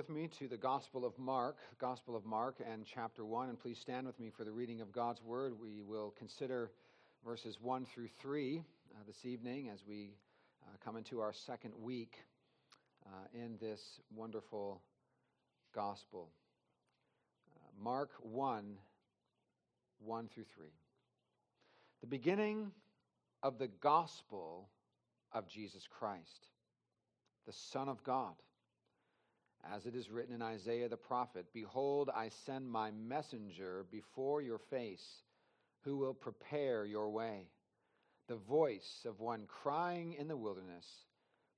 with me to the Gospel of Mark, Gospel of Mark and chapter 1, and please stand with me for the reading of God's Word. We will consider verses 1 through 3 uh, this evening as we uh, come into our second week uh, in this wonderful Gospel. Uh, Mark 1, 1 through 3. The beginning of the Gospel of Jesus Christ, the Son of God as it is written in Isaiah the prophet Behold, I send my messenger before your face, who will prepare your way. The voice of one crying in the wilderness,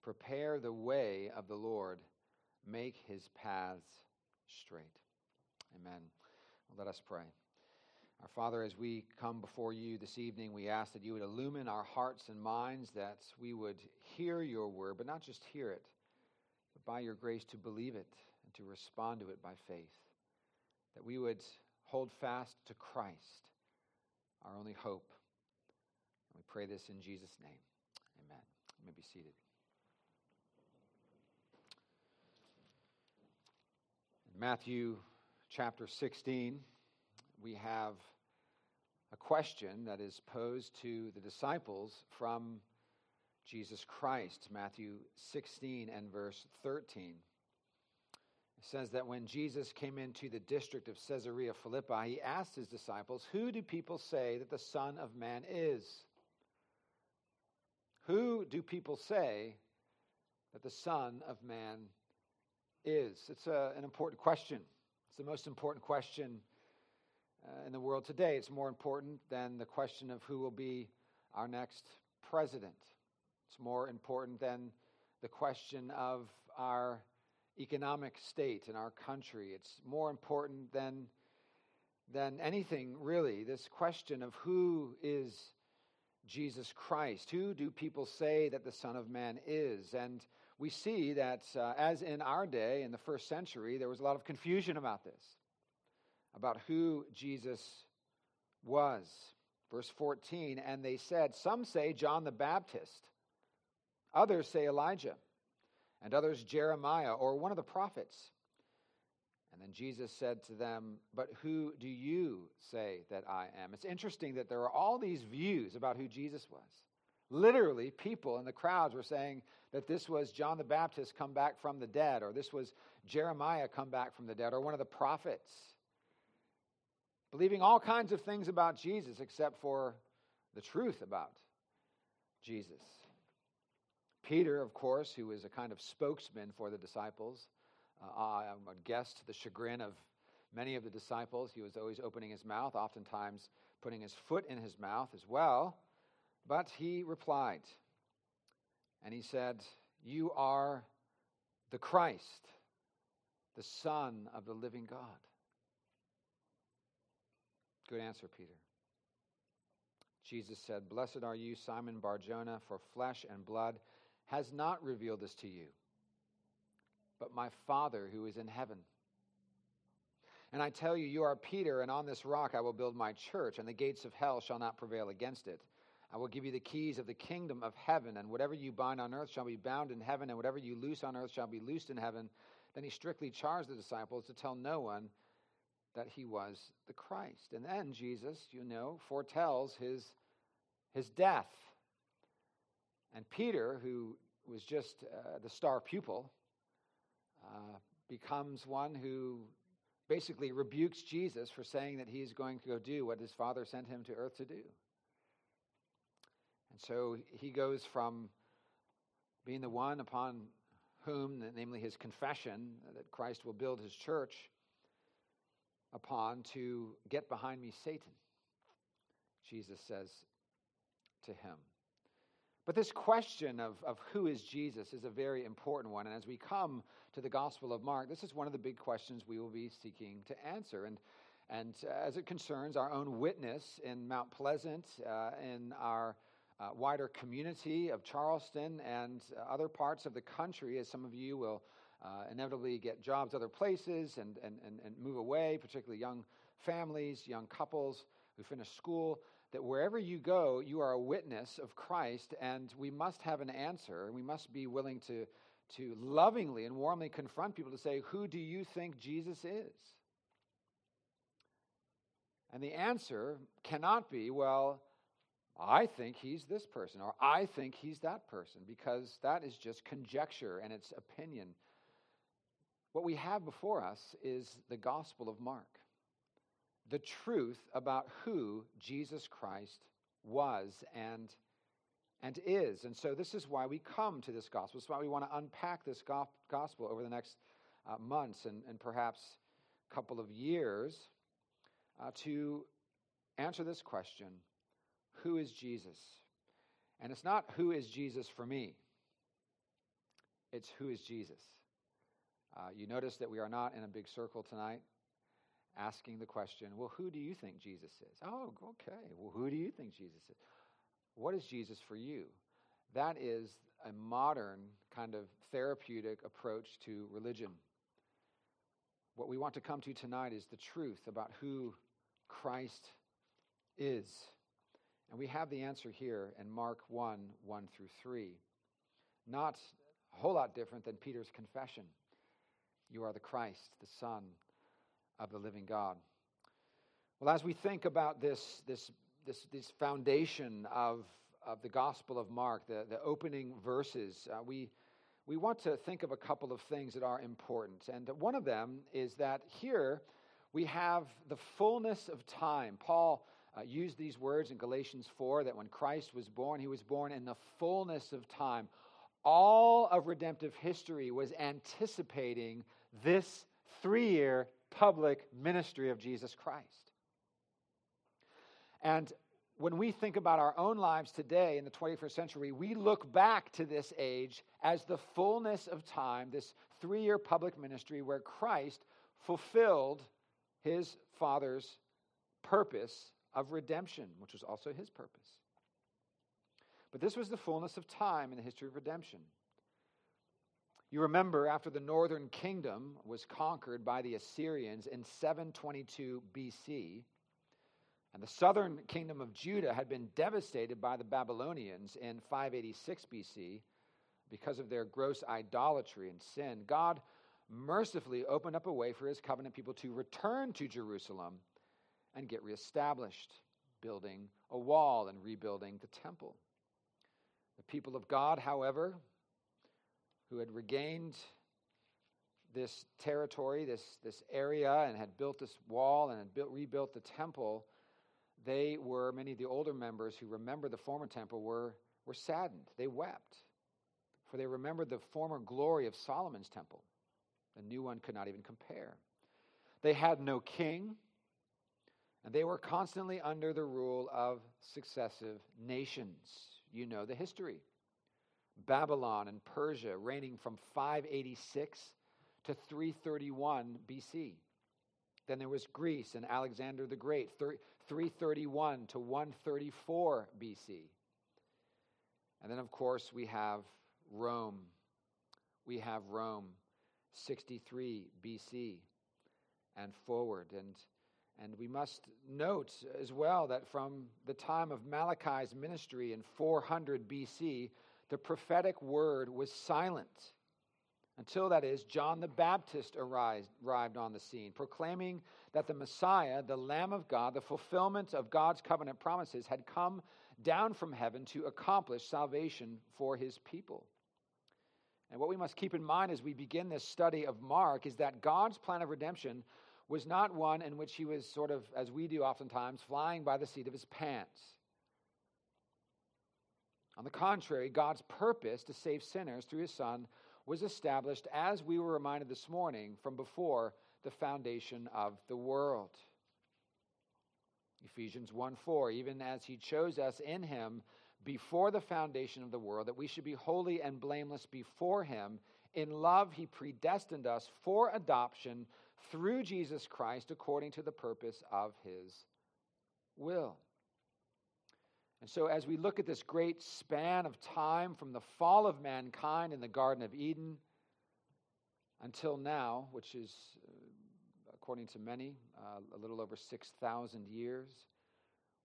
Prepare the way of the Lord, make his paths straight. Amen. Let us pray. Our Father, as we come before you this evening, we ask that you would illumine our hearts and minds, that we would hear your word, but not just hear it by your grace to believe it and to respond to it by faith. That we would hold fast to Christ, our only hope. And we pray this in Jesus' name. Amen. You may be seated. In Matthew chapter 16, we have a question that is posed to the disciples from Jesus Christ, Matthew 16 and verse 13. It says that when Jesus came into the district of Caesarea Philippi, he asked his disciples, Who do people say that the Son of Man is? Who do people say that the Son of Man is? It's a, an important question. It's the most important question uh, in the world today. It's more important than the question of who will be our next president. It's more important than the question of our economic state in our country. It's more important than, than anything, really. This question of who is Jesus Christ? Who do people say that the Son of Man is? And we see that, uh, as in our day, in the first century, there was a lot of confusion about this, about who Jesus was. Verse 14, and they said, Some say John the Baptist. Others say Elijah, and others Jeremiah or one of the prophets. And then Jesus said to them, But who do you say that I am? It's interesting that there are all these views about who Jesus was. Literally, people in the crowds were saying that this was John the Baptist come back from the dead, or this was Jeremiah come back from the dead, or one of the prophets. Believing all kinds of things about Jesus except for the truth about Jesus. Peter, of course, who is a kind of spokesman for the disciples, uh, I guess to the chagrin of many of the disciples, he was always opening his mouth, oftentimes putting his foot in his mouth as well. But he replied, and he said, You are the Christ, the Son of the living God. Good answer, Peter. Jesus said, Blessed are you, Simon Barjona, for flesh and blood has not revealed this to you, but my Father who is in heaven. And I tell you, you are Peter, and on this rock I will build my church, and the gates of hell shall not prevail against it. I will give you the keys of the kingdom of heaven, and whatever you bind on earth shall be bound in heaven, and whatever you loose on earth shall be loosed in heaven. Then he strictly charged the disciples to tell no one that he was the Christ. And then Jesus, you know, foretells his, his death. And Peter, who was just uh, the star pupil, uh, becomes one who basically rebukes Jesus for saying that he's going to go do what his father sent him to earth to do. And so he goes from being the one upon whom, namely his confession, that Christ will build his church upon, to get behind me, Satan, Jesus says to him. But this question of, of who is Jesus is a very important one. And as we come to the Gospel of Mark, this is one of the big questions we will be seeking to answer. And, and as it concerns our own witness in Mount Pleasant, uh, in our uh, wider community of Charleston, and uh, other parts of the country, as some of you will uh, inevitably get jobs other places and, and, and, and move away, particularly young families, young couples who finish school that wherever you go, you are a witness of Christ, and we must have an answer, we must be willing to, to lovingly and warmly confront people to say, Who do you think Jesus is? And the answer cannot be, Well, I think he's this person, or I think he's that person, because that is just conjecture and it's opinion. What we have before us is the Gospel of Mark, the truth about who Jesus Christ was and, and is. And so, this is why we come to this Gospel. This is why we want to unpack this Gospel over the next uh, months and, and perhaps couple of years uh, to answer this question who is Jesus? And it's not who is Jesus for me, it's who is Jesus. Uh, you notice that we are not in a big circle tonight asking the question, well, who do you think Jesus is? Oh, okay. Well, who do you think Jesus is? What is Jesus for you? That is a modern kind of therapeutic approach to religion. What we want to come to tonight is the truth about who Christ is. And we have the answer here in Mark 1 1 through 3. Not a whole lot different than Peter's confession You are the Christ, the Son of the living God. Well, as we think about this, this, this, this foundation of, of the Gospel of Mark, the, the opening verses, uh, we, we want to think of a couple of things that are important. And one of them is that here we have the fullness of time. Paul uh, used these words in Galatians 4 that when Christ was born, he was born in the fullness of time. All of redemptive history was anticipating this three year public ministry of Jesus Christ. And when we think about our own lives today in the 21st century, we look back to this age as the fullness of time, this three year public ministry where Christ fulfilled his Father's purpose of redemption, which was also his purpose. But this was the fullness of time in the history of redemption. You remember after the northern kingdom was conquered by the Assyrians in 722 BC, and the southern kingdom of Judah had been devastated by the Babylonians in 586 BC because of their gross idolatry and sin. God mercifully opened up a way for his covenant people to return to Jerusalem and get reestablished, building a wall and rebuilding the temple. The people of God, however, who had regained this territory, this, this area, and had built this wall and had built, rebuilt the temple, they were, many of the older members who remember the former temple were, were saddened. They wept, for they remembered the former glory of Solomon's temple. The new one could not even compare. They had no king, and they were constantly under the rule of successive nations. You know the history. Babylon and Persia reigning from 586 to 331 BC. Then there was Greece and Alexander the Great, 331 to 134 BC. And then, of course, we have Rome. We have Rome, 63 BC and forward. And and we must note as well that from the time of Malachi's ministry in 400 BC, the prophetic word was silent. Until that is, John the Baptist arrived, arrived on the scene, proclaiming that the Messiah, the Lamb of God, the fulfillment of God's covenant promises, had come down from heaven to accomplish salvation for his people. And what we must keep in mind as we begin this study of Mark is that God's plan of redemption was not one in which he was sort of, as we do oftentimes, flying by the seat of his pants. On the contrary, God's purpose to save sinners through his Son was established, as we were reminded this morning, from before the foundation of the world. Ephesians 1 4, even as he chose us in him before the foundation of the world, that we should be holy and blameless before him. In love, he predestined us for adoption through Jesus Christ according to the purpose of his will. And so, as we look at this great span of time from the fall of mankind in the Garden of Eden until now, which is, uh, according to many, uh, a little over 6,000 years,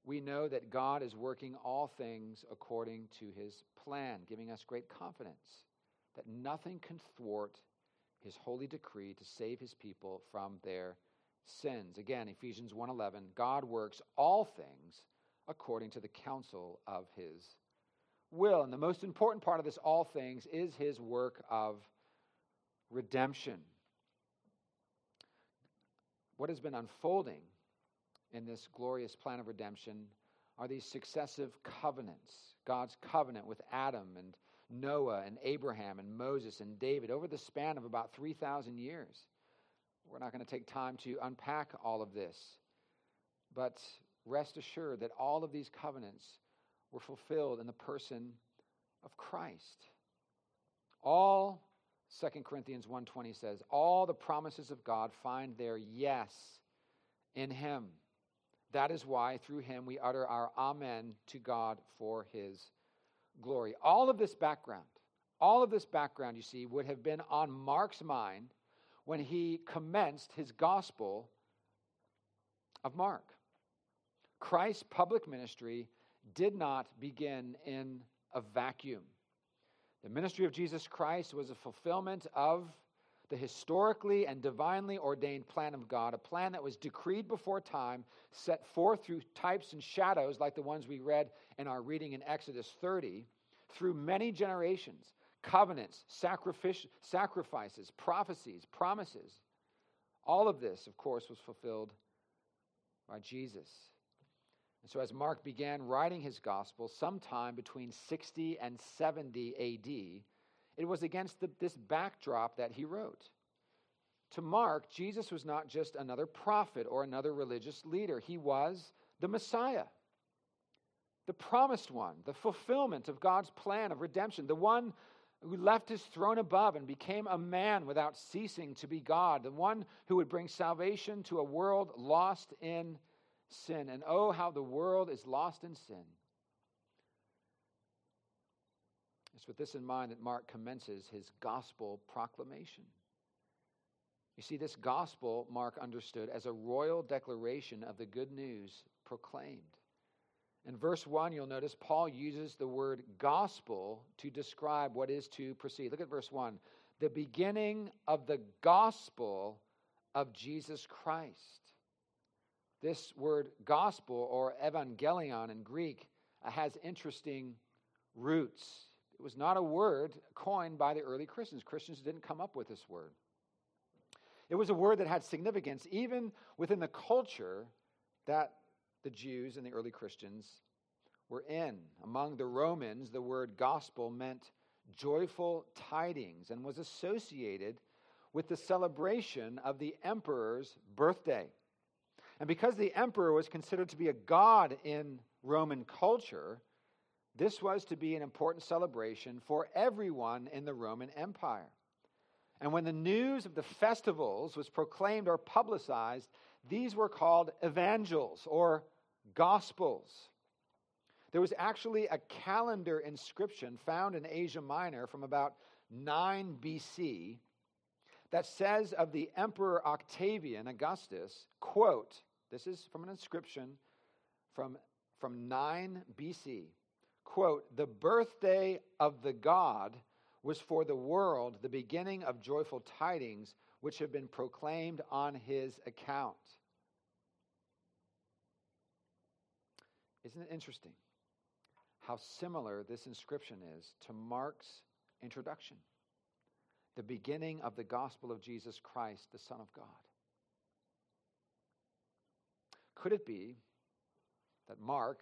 we know that God is working all things according to his plan, giving us great confidence that nothing can thwart his holy decree to save his people from their sins. Again, Ephesians 1:11, God works all things according to the counsel of his will. And the most important part of this all things is his work of redemption. What has been unfolding in this glorious plan of redemption are these successive covenants. God's covenant with Adam and Noah and Abraham and Moses and David over the span of about 3,000 years. We're not going to take time to unpack all of this, but rest assured that all of these covenants were fulfilled in the person of Christ. All 2 Corinthians 1:20 says, all the promises of God find their yes in him. That is why through him we utter our amen to God for his glory. All of this background, all of this background, you see, would have been on Mark's mind when he commenced his gospel of Mark. Christ's public ministry did not begin in a vacuum. The ministry of Jesus Christ was a fulfillment of the historically and divinely ordained plan of God, a plan that was decreed before time, set forth through types and shadows like the ones we read in our reading in Exodus 30, through many generations, covenants, sacrifices, prophecies, promises. All of this, of course, was fulfilled by Jesus. And so, as Mark began writing his gospel sometime between 60 and 70 AD, it was against the, this backdrop that he wrote. To Mark, Jesus was not just another prophet or another religious leader, he was the Messiah, the promised one, the fulfillment of God's plan of redemption, the one who left his throne above and became a man without ceasing to be God, the one who would bring salvation to a world lost in sin. And oh, how the world is lost in sin. It's with this in mind that Mark commences his gospel proclamation. You see, this gospel, Mark understood as a royal declaration of the good news proclaimed. In verse 1, you'll notice Paul uses the word gospel to describe what is to proceed. Look at verse 1 the beginning of the gospel of Jesus Christ. This word gospel or evangelion in Greek uh, has interesting roots. It was not a word coined by the early Christians. Christians didn't come up with this word. It was a word that had significance even within the culture that the Jews and the early Christians were in. Among the Romans, the word gospel meant joyful tidings and was associated with the celebration of the emperor's birthday. And because the emperor was considered to be a god in Roman culture, this was to be an important celebration for everyone in the Roman Empire. And when the news of the festivals was proclaimed or publicized, these were called evangels or gospels. There was actually a calendar inscription found in Asia Minor from about 9 BC that says of the emperor Octavian Augustus, quote, this is from an inscription from, from 9 BC quote, the birthday of the God was for the world the beginning of joyful tidings which have been proclaimed on his account. Isn't it interesting how similar this inscription is to Mark's introduction? The beginning of the gospel of Jesus Christ, the Son of God. Could it be that Mark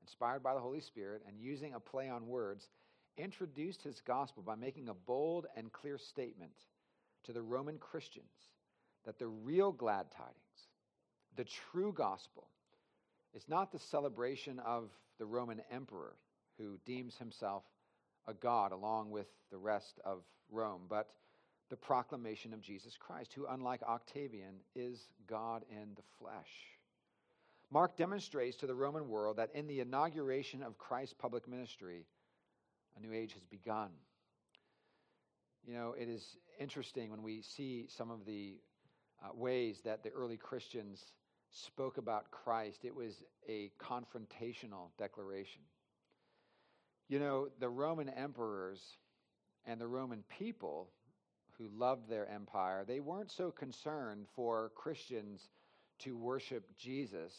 inspired by the Holy Spirit and using a play on words, introduced his gospel by making a bold and clear statement to the Roman Christians that the real glad tidings, the true gospel, is not the celebration of the Roman emperor who deems himself a god along with the rest of Rome, but the proclamation of Jesus Christ, who, unlike Octavian, is God in the flesh. Mark demonstrates to the Roman world that in the inauguration of Christ's public ministry, a new age has begun. You know, it is interesting when we see some of the uh, ways that the early Christians spoke about Christ, it was a confrontational declaration. You know, the Roman emperors and the Roman people who loved their empire, they weren't so concerned for Christians to worship Jesus.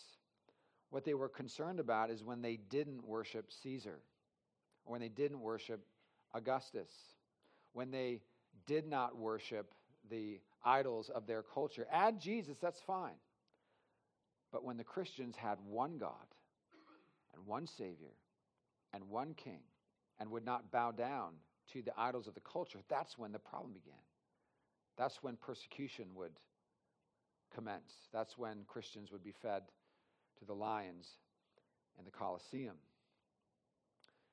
What they were concerned about is when they didn't worship Caesar, or when they didn't worship Augustus, when they did not worship the idols of their culture. Add Jesus, that's fine. But when the Christians had one God and one Savior and one King and would not bow down to the idols of the culture, that's when the problem began. That's when persecution would commence. That's when Christians would be fed to the lions and the Colosseum.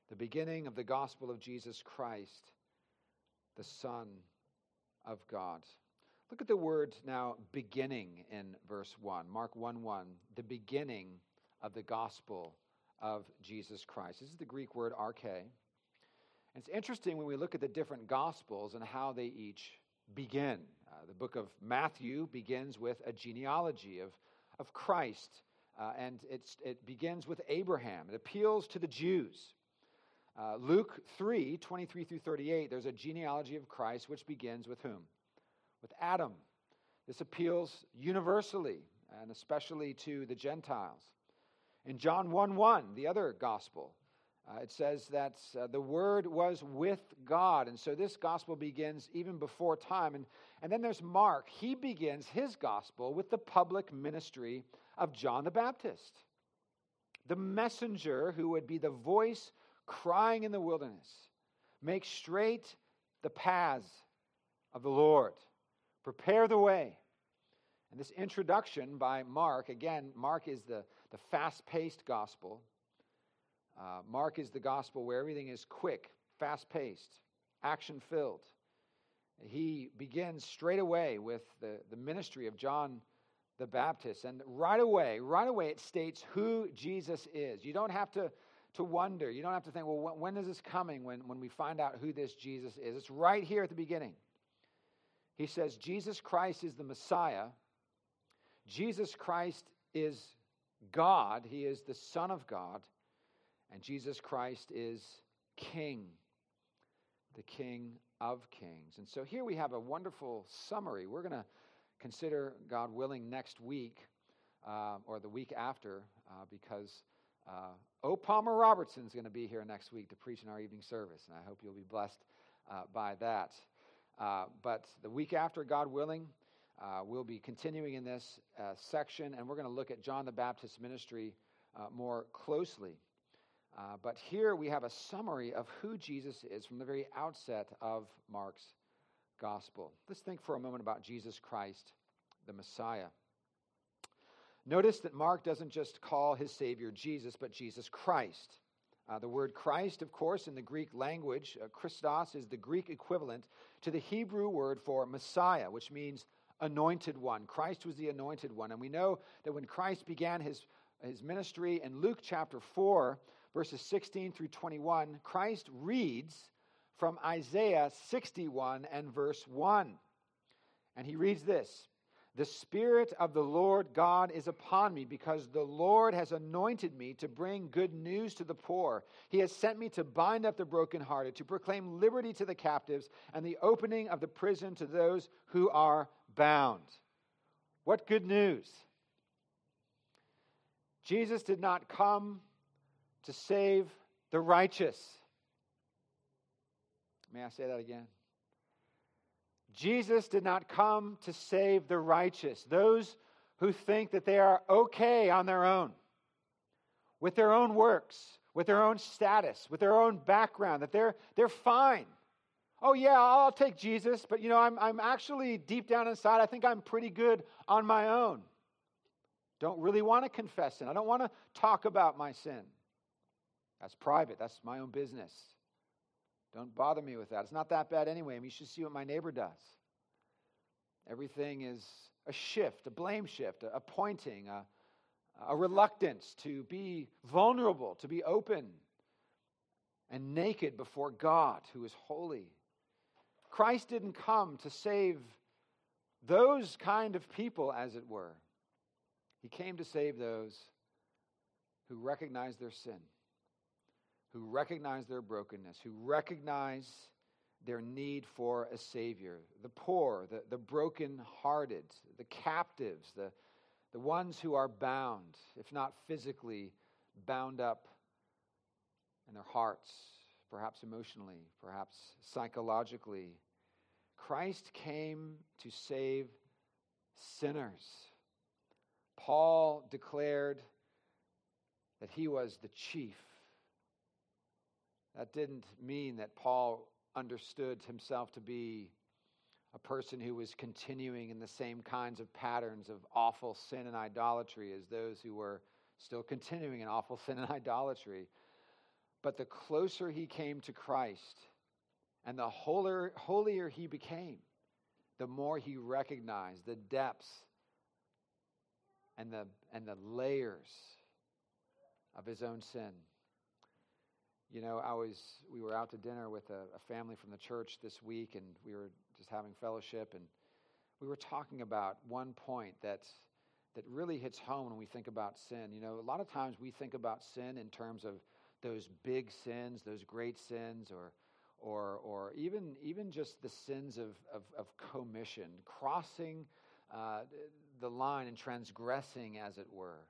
The beginning of the gospel of Jesus Christ, the Son of God. Look at the word now, beginning in verse 1. Mark 1 1, the beginning of the gospel of Jesus Christ. This is the Greek word arche. It's interesting when we look at the different gospels and how they each begin. Uh, the book of Matthew begins with a genealogy of, of Christ, uh, and it begins with Abraham. It appeals to the Jews. Uh, Luke 3 23 through 38, there's a genealogy of Christ which begins with whom? With Adam. This appeals universally and especially to the Gentiles. In John 1 1, the other gospel, uh, it says that uh, the Word was with God. And so this gospel begins even before time. And, and then there's Mark. He begins his gospel with the public ministry of John the Baptist, the messenger who would be the voice crying in the wilderness Make straight the paths of the Lord, prepare the way. And this introduction by Mark, again, Mark is the, the fast paced gospel. Uh, Mark is the gospel where everything is quick, fast paced, action filled. He begins straight away with the, the ministry of John the Baptist. And right away, right away, it states who Jesus is. You don't have to, to wonder. You don't have to think, well, when, when is this coming when, when we find out who this Jesus is? It's right here at the beginning. He says, Jesus Christ is the Messiah. Jesus Christ is God. He is the Son of God. And Jesus Christ is King, the King of Kings. And so here we have a wonderful summary. We're going to consider, God willing, next week uh, or the week after, uh, because uh, O. Palmer Robertson is going to be here next week to preach in our evening service, and I hope you'll be blessed uh, by that. Uh, but the week after, God willing, uh, we'll be continuing in this uh, section, and we're going to look at John the Baptist's ministry more closely. Uh, but here we have a summary of who Jesus is from the very outset of Mark's gospel. Let's think for a moment about Jesus Christ, the Messiah. Notice that Mark doesn't just call his Savior Jesus, but Jesus Christ. Uh, the word Christ, of course, in the Greek language, uh, Christos, is the Greek equivalent to the Hebrew word for Messiah, which means anointed one. Christ was the anointed one. And we know that when Christ began his, his ministry in Luke chapter 4, verses 16 through 21, Christ reads from Isaiah 61 and verse 1. And he reads this The Spirit of the Lord God is upon me, because the Lord has anointed me to bring good news to the poor. He has sent me to bind up the brokenhearted, to proclaim liberty to the captives, and the opening of the prison to those who are bound. What good news! Jesus did not come to save the righteous. May I say that again? Jesus did not come to save the righteous, those who think that they are okay on their own, with their own works, with their own status, with their own background, that they're, they're fine. Oh, yeah, I'll take Jesus, but you know, I'm, I'm actually deep down inside, I think I'm pretty good on my own. Don't really want to confess it. I don't want to talk about my sin. That's private. That's my own business. Don't bother me with that. It's not that bad anyway. I mean, you should see what my neighbor does. Everything is a shift, a blame shift, a, pointing, a, a reluctance to be vulnerable, to be open and naked before God who is holy. Christ didn't come to save those kind of people, as it were. He came to save those who recognize their sin who recognize their brokenness, who recognize their need for a Savior. The poor, the, the broken-hearted, the captives, the, the ones who are bound, if not physically, bound up in their hearts, perhaps emotionally, perhaps psychologically. Christ came to save sinners. Paul declared that he was the chief. That didn't mean that Paul understood himself to be a person who was continuing in the same kinds of patterns of awful sin and idolatry as those who were still continuing in awful sin and idolatry. But the closer he came to Christ and the holier, holier he became, the more he recognized the depths and the, and the layers of his own sin. You know, I was we were out to dinner with a, a, family from the church this week, and we were just having fellowship, and we were talking about one point that that really hits home when we think about sin. You know, a lot of times we think about sin in terms of those big sins, those great sins, or or or even even just the sins of of, of commission, crossing uh, the line and transgressing, as it were.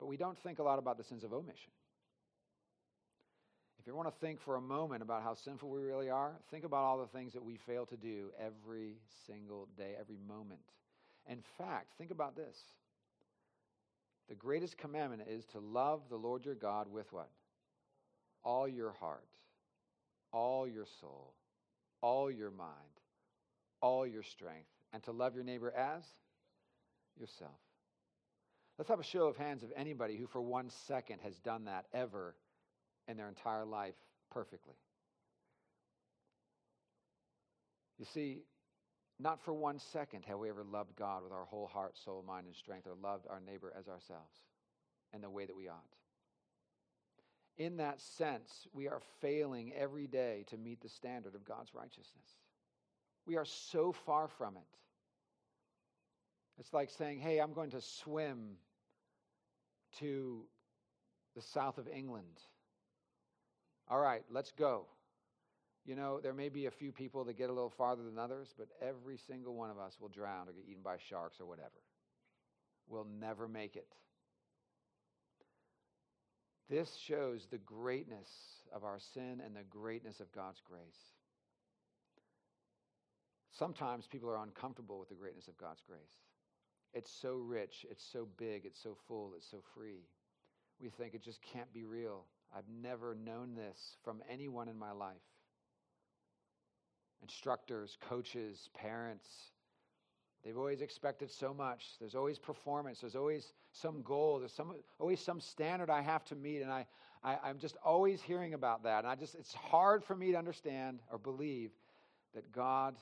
But we don't think a lot about the sins of omission. If you want to think for a moment about how sinful we really are, think about all the things that we fail to do every single day, every moment. In fact, think about this. The greatest commandment is to love the Lord your God with what? All your heart, all your soul, all your mind, all your strength, and to love your neighbor as yourself. Let's have a show of hands of anybody who, for one second, has done that ever in their entire life perfectly. You see, not for one second have we ever loved God with our whole heart, soul, mind, and strength, or loved our neighbor as ourselves in the way that we ought. In that sense, we are failing every day to meet the standard of God's righteousness. We are so far from it. It's like saying, hey, I'm going to swim to the south of England all right, let's go. You know, there may be a few people that get a little farther than others, but every single one of us will drown or get eaten by sharks or whatever. We'll never make it. This shows the greatness of our sin and the greatness of God's grace. Sometimes people are uncomfortable with the greatness of God's grace. It's so rich, it's so big, it's so full, it's so free. We think it just can't be real. I've never known this from anyone in my life. Instructors, coaches, parents, they've always expected so much. There's always performance, there's always some goal, there's some, always some standard I have to meet. And I, I, I'm just always hearing about that. And I just, it's hard for me to understand or believe that God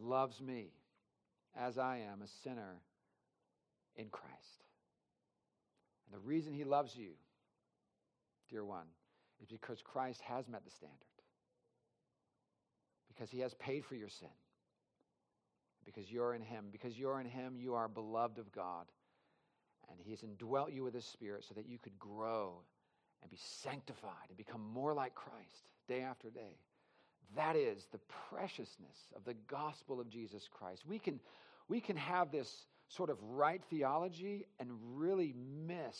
loves me as I am, a sinner in Christ. And the reason he loves you dear one, is because Christ has met the standard. Because he has paid for your sin. Because you're in him. Because you're in him, you are beloved of God. And he has indwelt you with his spirit so that you could grow and be sanctified and become more like Christ day after day. That is the preciousness of the gospel of Jesus Christ. We can, we can have this sort of right theology and really miss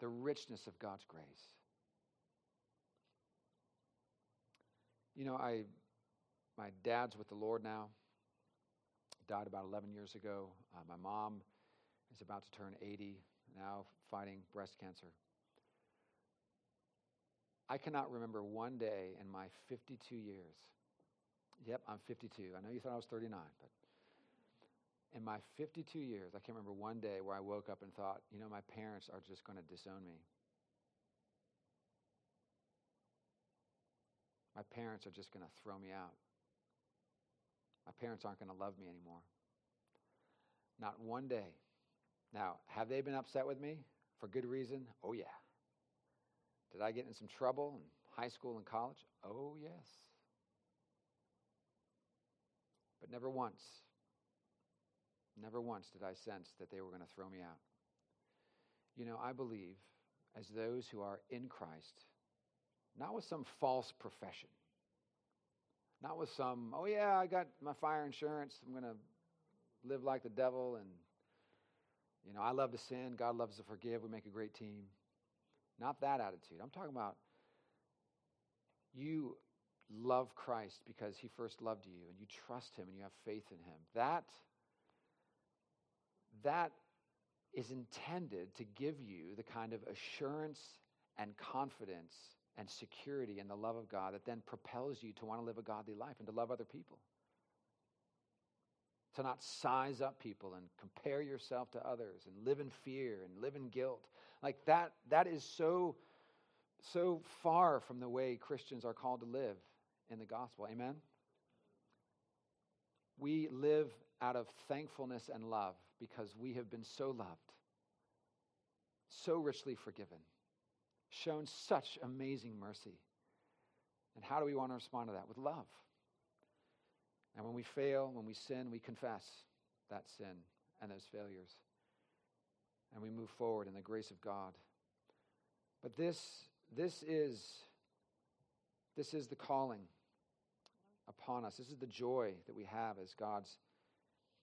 the richness of God's grace. You know, I my dad's with the Lord now. Died about 11 years ago. Uh, my mom is about to turn 80 now, fighting breast cancer. I cannot remember one day in my 52 years. Yep, I'm 52. I know you thought I was 39, but in my 52 years, I can't remember one day where I woke up and thought, you know, my parents are just going to disown me. My parents are just going to throw me out. My parents aren't going to love me anymore. Not one day. Now, have they been upset with me for good reason? Oh, yeah. Did I get in some trouble in high school and college? Oh, yes. But never once Never once did I sense that they were going to throw me out. You know, I believe as those who are in Christ, not with some false profession, Not with some, oh yeah, I got my fire insurance. I'm going to live like the devil and you know, I love to sin, God loves to forgive, we make a great team. Not that attitude. I'm talking about you love Christ because he first loved you and you trust him and you have faith in him. That that is intended to give you the kind of assurance and confidence and security in the love of God that then propels you to want to live a godly life and to love other people. To not size up people and compare yourself to others and live in fear and live in guilt. Like that, that is so, so far from the way Christians are called to live in the gospel. Amen? We live out of thankfulness and love because we have been so loved, so richly forgiven, shown such amazing mercy. And how do we want to respond to that? With love. And when we fail, when we sin, we confess that sin and those failures. And we move forward in the grace of God. But this, this is this is the calling upon us. This is the joy that we have as God's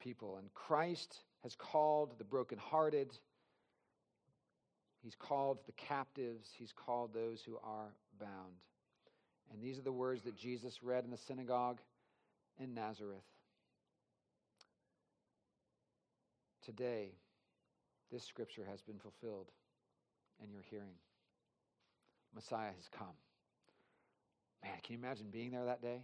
people. And Christ has called the brokenhearted, He's called the captives, He's called those who are bound. And these are the words that Jesus read in the synagogue in Nazareth. Today, this scripture has been fulfilled in your hearing. Messiah has come. Man, can you imagine being there that day?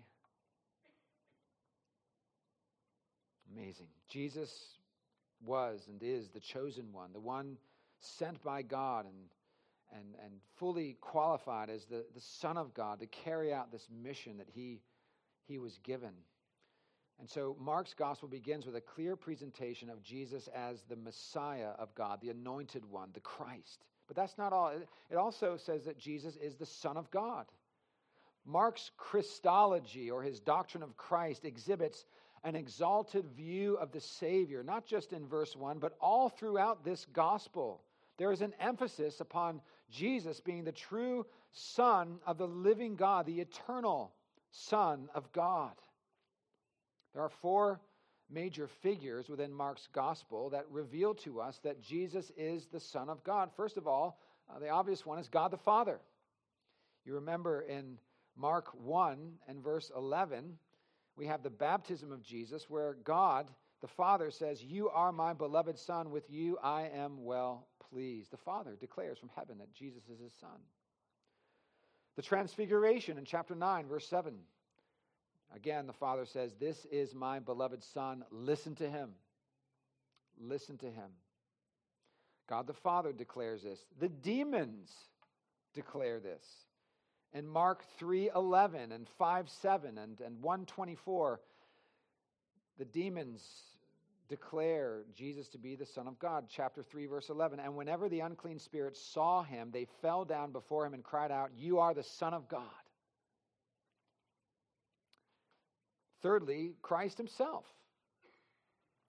Amazing. Jesus was and is the chosen one, the one sent by God and, and, and fully qualified as the, the Son of God to carry out this mission that he, he was given. And so Mark's gospel begins with a clear presentation of Jesus as the Messiah of God, the anointed one, the Christ. But that's not all. It also says that Jesus is the Son of God. Mark's Christology, or his doctrine of Christ, exhibits an exalted view of the Savior, not just in verse 1, but all throughout this gospel. There is an emphasis upon Jesus being the true Son of the living God, the eternal Son of God. There are four major figures within Mark's gospel that reveal to us that Jesus is the Son of God. First of all, uh, the obvious one is God the Father. You remember in Mark 1 and verse 11, we have the baptism of Jesus where God, the Father, says, You are my beloved Son, with you I am well pleased. The Father declares from heaven that Jesus is his Son. The transfiguration in chapter 9, verse 7. Again, the Father says, This is my beloved Son. Listen to him. Listen to him. God the Father declares this. The demons declare this. In Mark 3:11 and 5:7 and, and 124, the demons declare Jesus to be the Son of God. Chapter 3, verse 11. And whenever the unclean spirits saw him, they fell down before him and cried out, You are the Son of God. Thirdly, Christ himself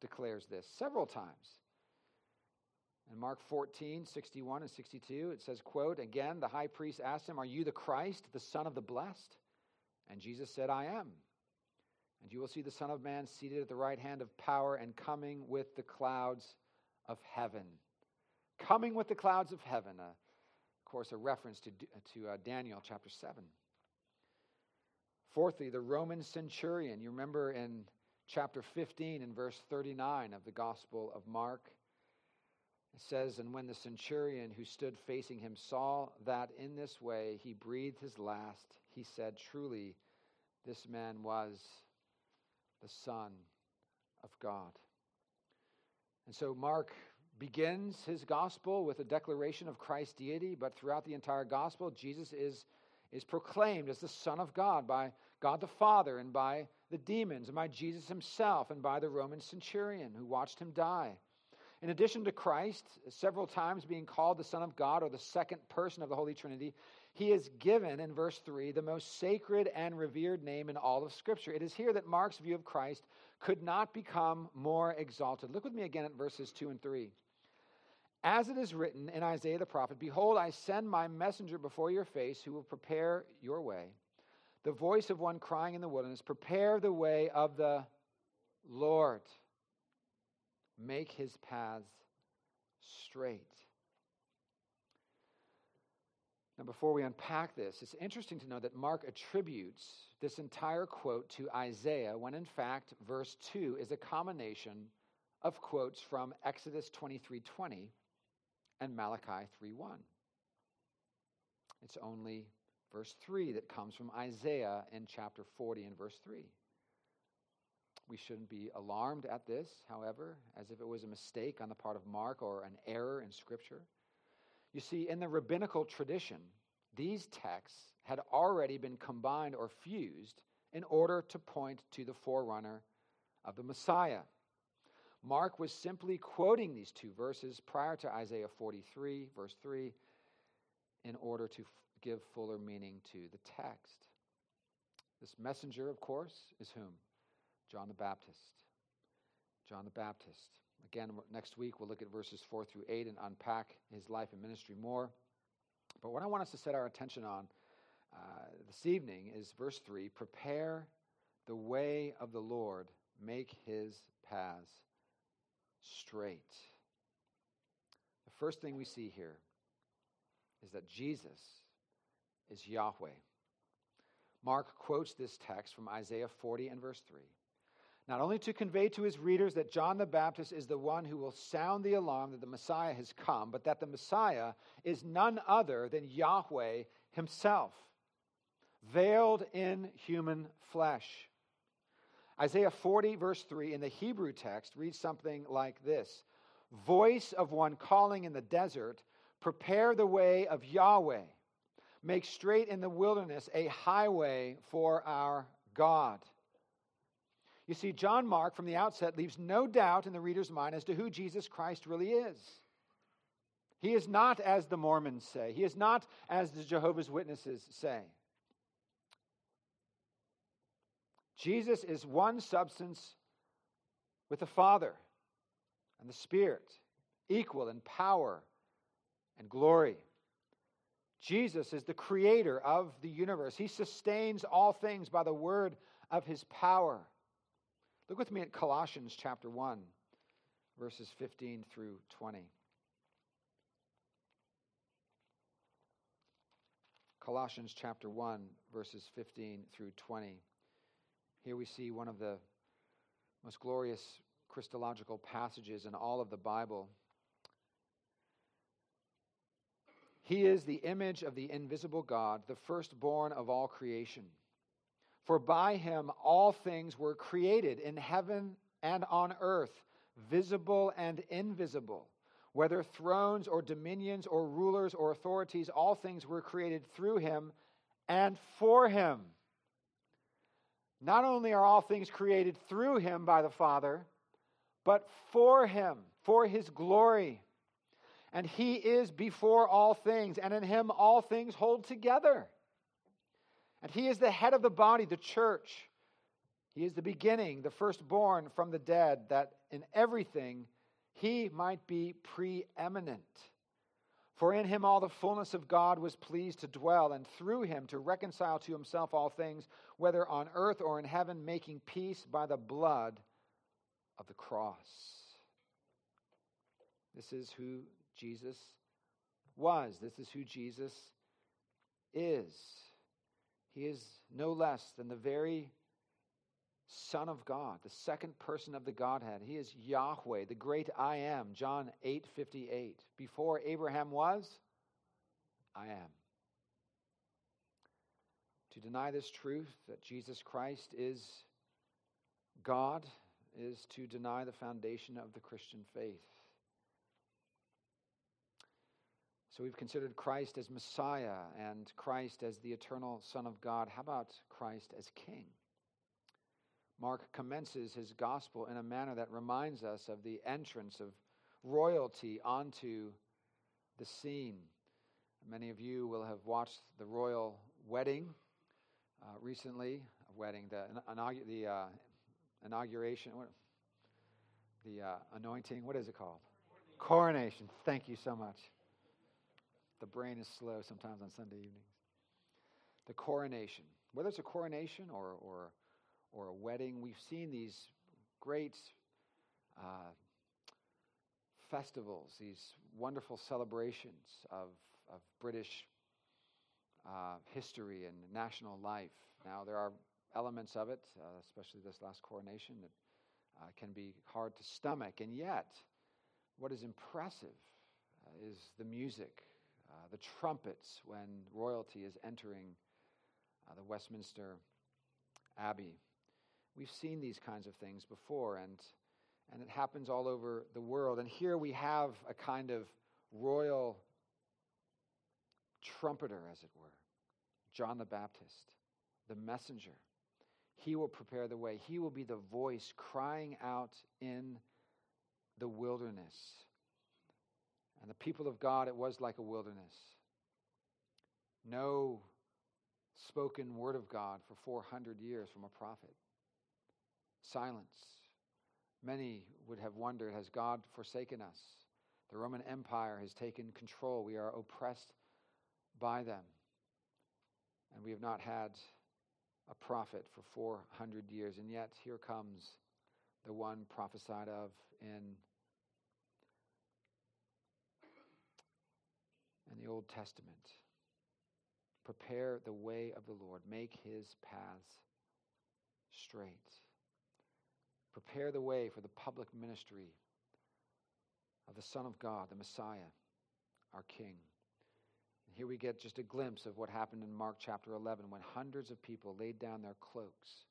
declares this several times. In Mark 14, 61 and 62, it says, quote, Again, the high priest asked him, Are you the Christ, the Son of the Blessed? And Jesus said, I am. And you will see the Son of Man seated at the right hand of power and coming with the clouds of heaven. Coming with the clouds of heaven. Uh, of course, a reference to, to uh, Daniel chapter 7. Fourthly, the Roman centurion. You remember in chapter 15 and verse 39 of the Gospel of Mark, it says, And when the centurion who stood facing him saw that in this way he breathed his last, he said, Truly, this man was the Son of God. And so Mark begins his gospel with a declaration of Christ's deity, but throughout the entire gospel, Jesus is is proclaimed as the Son of God by God the Father and by the demons and by Jesus himself and by the Roman centurion who watched him die. In addition to Christ, several times being called the Son of God or the second person of the Holy Trinity, he is given in verse 3 the most sacred and revered name in all of Scripture. It is here that Mark's view of Christ could not become more exalted. Look with me again at verses 2 and 3. As it is written in Isaiah the prophet, Behold, I send my messenger before your face who will prepare your way. the voice of one crying in the wilderness, Prepare the way of the Lord, make his paths straight. Now, before we unpack this, it's interesting to know that Mark attributes this entire quote to Isaiah, when in fact, verse 2 is a combination of quotes from Exodus 23:20 and Malachi 3 1. It's only verse 3 that comes from Isaiah in chapter 40 and verse 3. We shouldn't be alarmed at this, however, as if it was a mistake on the part of Mark or an error in Scripture. You see, in the rabbinical tradition, these texts had already been combined or fused in order to point to the forerunner of the Messiah. Mark was simply quoting these two verses prior to Isaiah 43, verse 3, in order to f- give fuller meaning to the text. This messenger, of course, is whom? John the Baptist. John the Baptist. Again, next week we'll look at verses 4 through 8 and unpack his life and ministry more. But what I want us to set our attention on uh, this evening is verse 3 Prepare the way of the Lord, make his paths straight. The first thing we see here is that Jesus is Yahweh. Mark quotes this text from Isaiah 40 and verse 3 not only to convey to his readers that John the Baptist is the one who will sound the alarm that the Messiah has come, but that the Messiah is none other than Yahweh himself, veiled in human flesh. Isaiah 40, verse 3, in the Hebrew text, reads something like this Voice of one calling in the desert, prepare the way of Yahweh, make straight in the wilderness a highway for our God. You see, John Mark from the outset leaves no doubt in the reader's mind as to who Jesus Christ really is. He is not as the Mormons say, he is not as the Jehovah's Witnesses say. Jesus is one substance with the Father and the Spirit, equal in power and glory. Jesus is the creator of the universe. He sustains all things by the word of his power. Look with me at Colossians chapter 1, verses 15 through 20. Colossians chapter 1, verses 15 through 20. Here we see one of the most glorious Christological passages in all of the Bible. He is the image of the invisible God, the firstborn of all creation. For by him all things were created in heaven and on earth, visible and invisible. Whether thrones or dominions or rulers or authorities, all things were created through him and for him. Not only are all things created through him by the Father, but for him, for his glory. And he is before all things, and in him all things hold together. And he is the head of the body, the church. He is the beginning, the firstborn from the dead, that in everything he might be preeminent. For in him all the fullness of God was pleased to dwell, and through him to reconcile to himself all things, whether on earth or in heaven, making peace by the blood of the cross. This is who Jesus was. This is who Jesus is. He is no less than the very Son of God, the second person of the Godhead. He is Yahweh, the great I am, John 8 58. Before Abraham was, I am. To deny this truth that Jesus Christ is God is to deny the foundation of the Christian faith. So we've considered Christ as Messiah and Christ as the eternal Son of God. How about Christ as King? Mark commences his gospel in a manner that reminds us of the entrance of royalty onto the scene. Many of you will have watched the royal wedding uh, recently, a wedding, the, the uh, inauguration, the uh, anointing, what is it called? Coronation. Thank you so much. The brain is slow sometimes on Sunday evenings. The coronation. whether it's a coronation or, or, or a wedding, we've seen these great uh, festivals, these wonderful celebrations of, of British uh, history and national life. Now, there are elements of it, uh, especially this last coronation, that uh, can be hard to stomach. And yet, what is impressive uh, is the music, uh, the trumpets when royalty is entering uh, the Westminster Abbey. We've seen these kinds of things before, and, and it happens all over the world. And here we have a kind of royal trumpeter, as it were, John the Baptist, the messenger. He will prepare the way. He will be the voice crying out in the wilderness. And the people of God, it was like a wilderness. No spoken word of God for 400 years from a prophet. Silence. Many would have wondered has God forsaken us? The Roman Empire has taken control. We are oppressed by them. And we have not had a prophet for 400 years. And yet, here comes the one prophesied of in, in the Old Testament. Prepare the way of the Lord, make his paths straight. Prepare the way for the public ministry of the Son of God, the Messiah, our King. And here we get just a glimpse of what happened in Mark chapter 11 when hundreds of people laid down their cloaks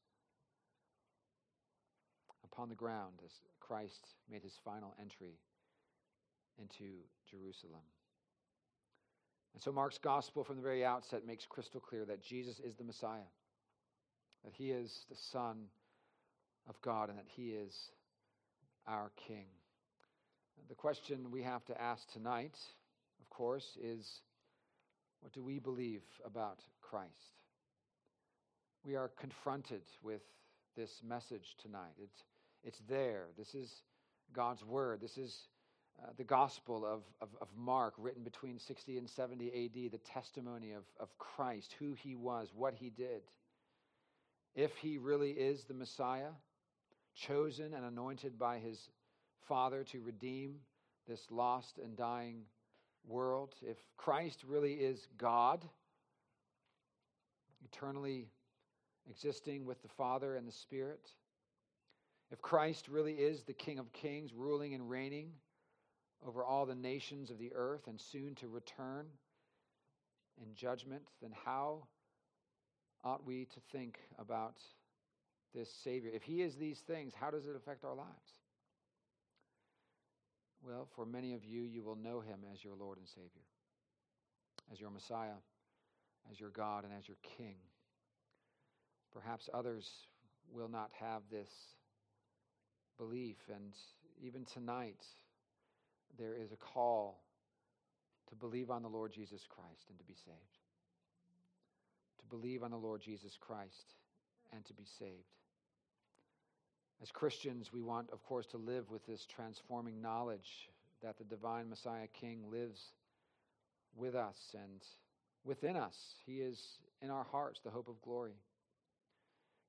upon the ground as Christ made his final entry into Jerusalem. And so Mark's gospel from the very outset makes crystal clear that Jesus is the Messiah, that he is the Son of God, and that he is our King. The question we have to ask tonight, of course, is what do we believe about Christ? We are confronted with this message tonight. It's, it's there. This is God's Word. This is uh, the Gospel of, of, of, Mark, written between 60 and 70 AD, the testimony of, of Christ, who he was, what he did. If he really is the Messiah, chosen and anointed by his Father to redeem this lost and dying world, if Christ really is God, eternally existing with the Father and the Spirit, if Christ really is the King of Kings, ruling and reigning, over all the nations of the earth and soon to return in judgment, then how ought we to think about this Savior? If He is these things, how does it affect our lives? Well, for many of you, you will know Him as your Lord and Savior, as your Messiah, as your God, and as your King. Perhaps others will not have this belief, and even tonight, there is a call to believe on the Lord Jesus Christ and to be saved. To believe on the Lord Jesus Christ and to be saved. As Christians, we want, of course, to live with this transforming knowledge that the divine Messiah King lives with us and within us. He is in our hearts the hope of glory.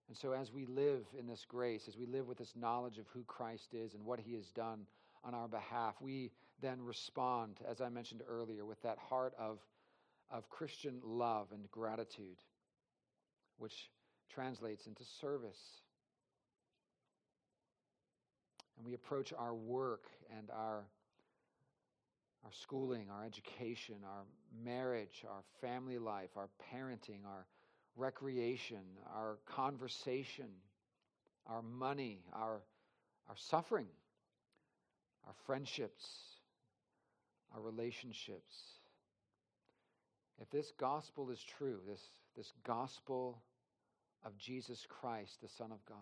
And so, as we live in this grace, as we live with this knowledge of who Christ is and what he has done on our behalf. We then respond, as I mentioned earlier, with that heart of, of Christian love and gratitude, which translates into service. And we approach our work and our, our schooling, our education, our marriage, our family life, our parenting, our recreation, our conversation, our money, our, our suffering our friendships, our relationships. If this gospel is true, this, this gospel of Jesus Christ, the Son of God,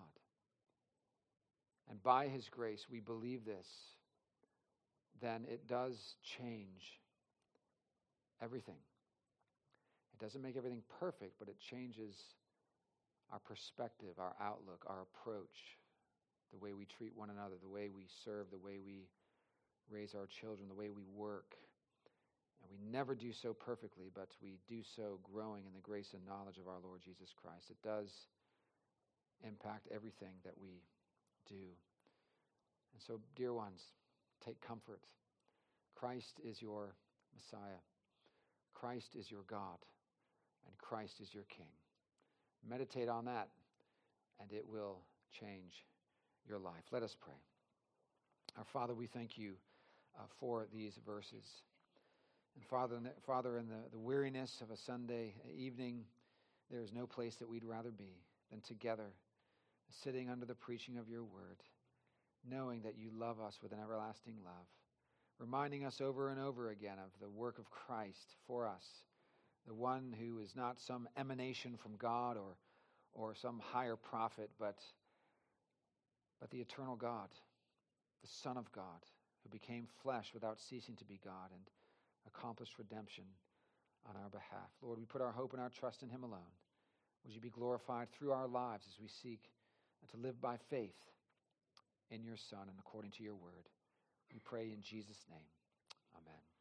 and by his grace we believe this, then it does change everything. It doesn't make everything perfect, but it changes our perspective, our outlook, our approach the way we treat one another, the way we serve, the way we raise our children, the way we work. And we never do so perfectly, but we do so growing in the grace and knowledge of our Lord Jesus Christ. It does impact everything that we do. And so, dear ones, take comfort. Christ is your Messiah. Christ is your God. And Christ is your King. Meditate on that, and it will change your life. Let us pray. Our Father, we thank you uh, for these verses. And Father, Father, in the, the weariness of a Sunday evening, there is no place that we'd rather be than together, sitting under the preaching of your word, knowing that you love us with an everlasting love, reminding us over and over again of the work of Christ for us, the one who is not some emanation from God or, or some higher prophet, but, but the eternal God, the Son of God, who became flesh without ceasing to be God and accomplished redemption on our behalf. Lord, we put our hope and our trust in Him alone. Would you be glorified through our lives as we seek to live by faith in your Son and according to your word? We pray in Jesus' name. Amen.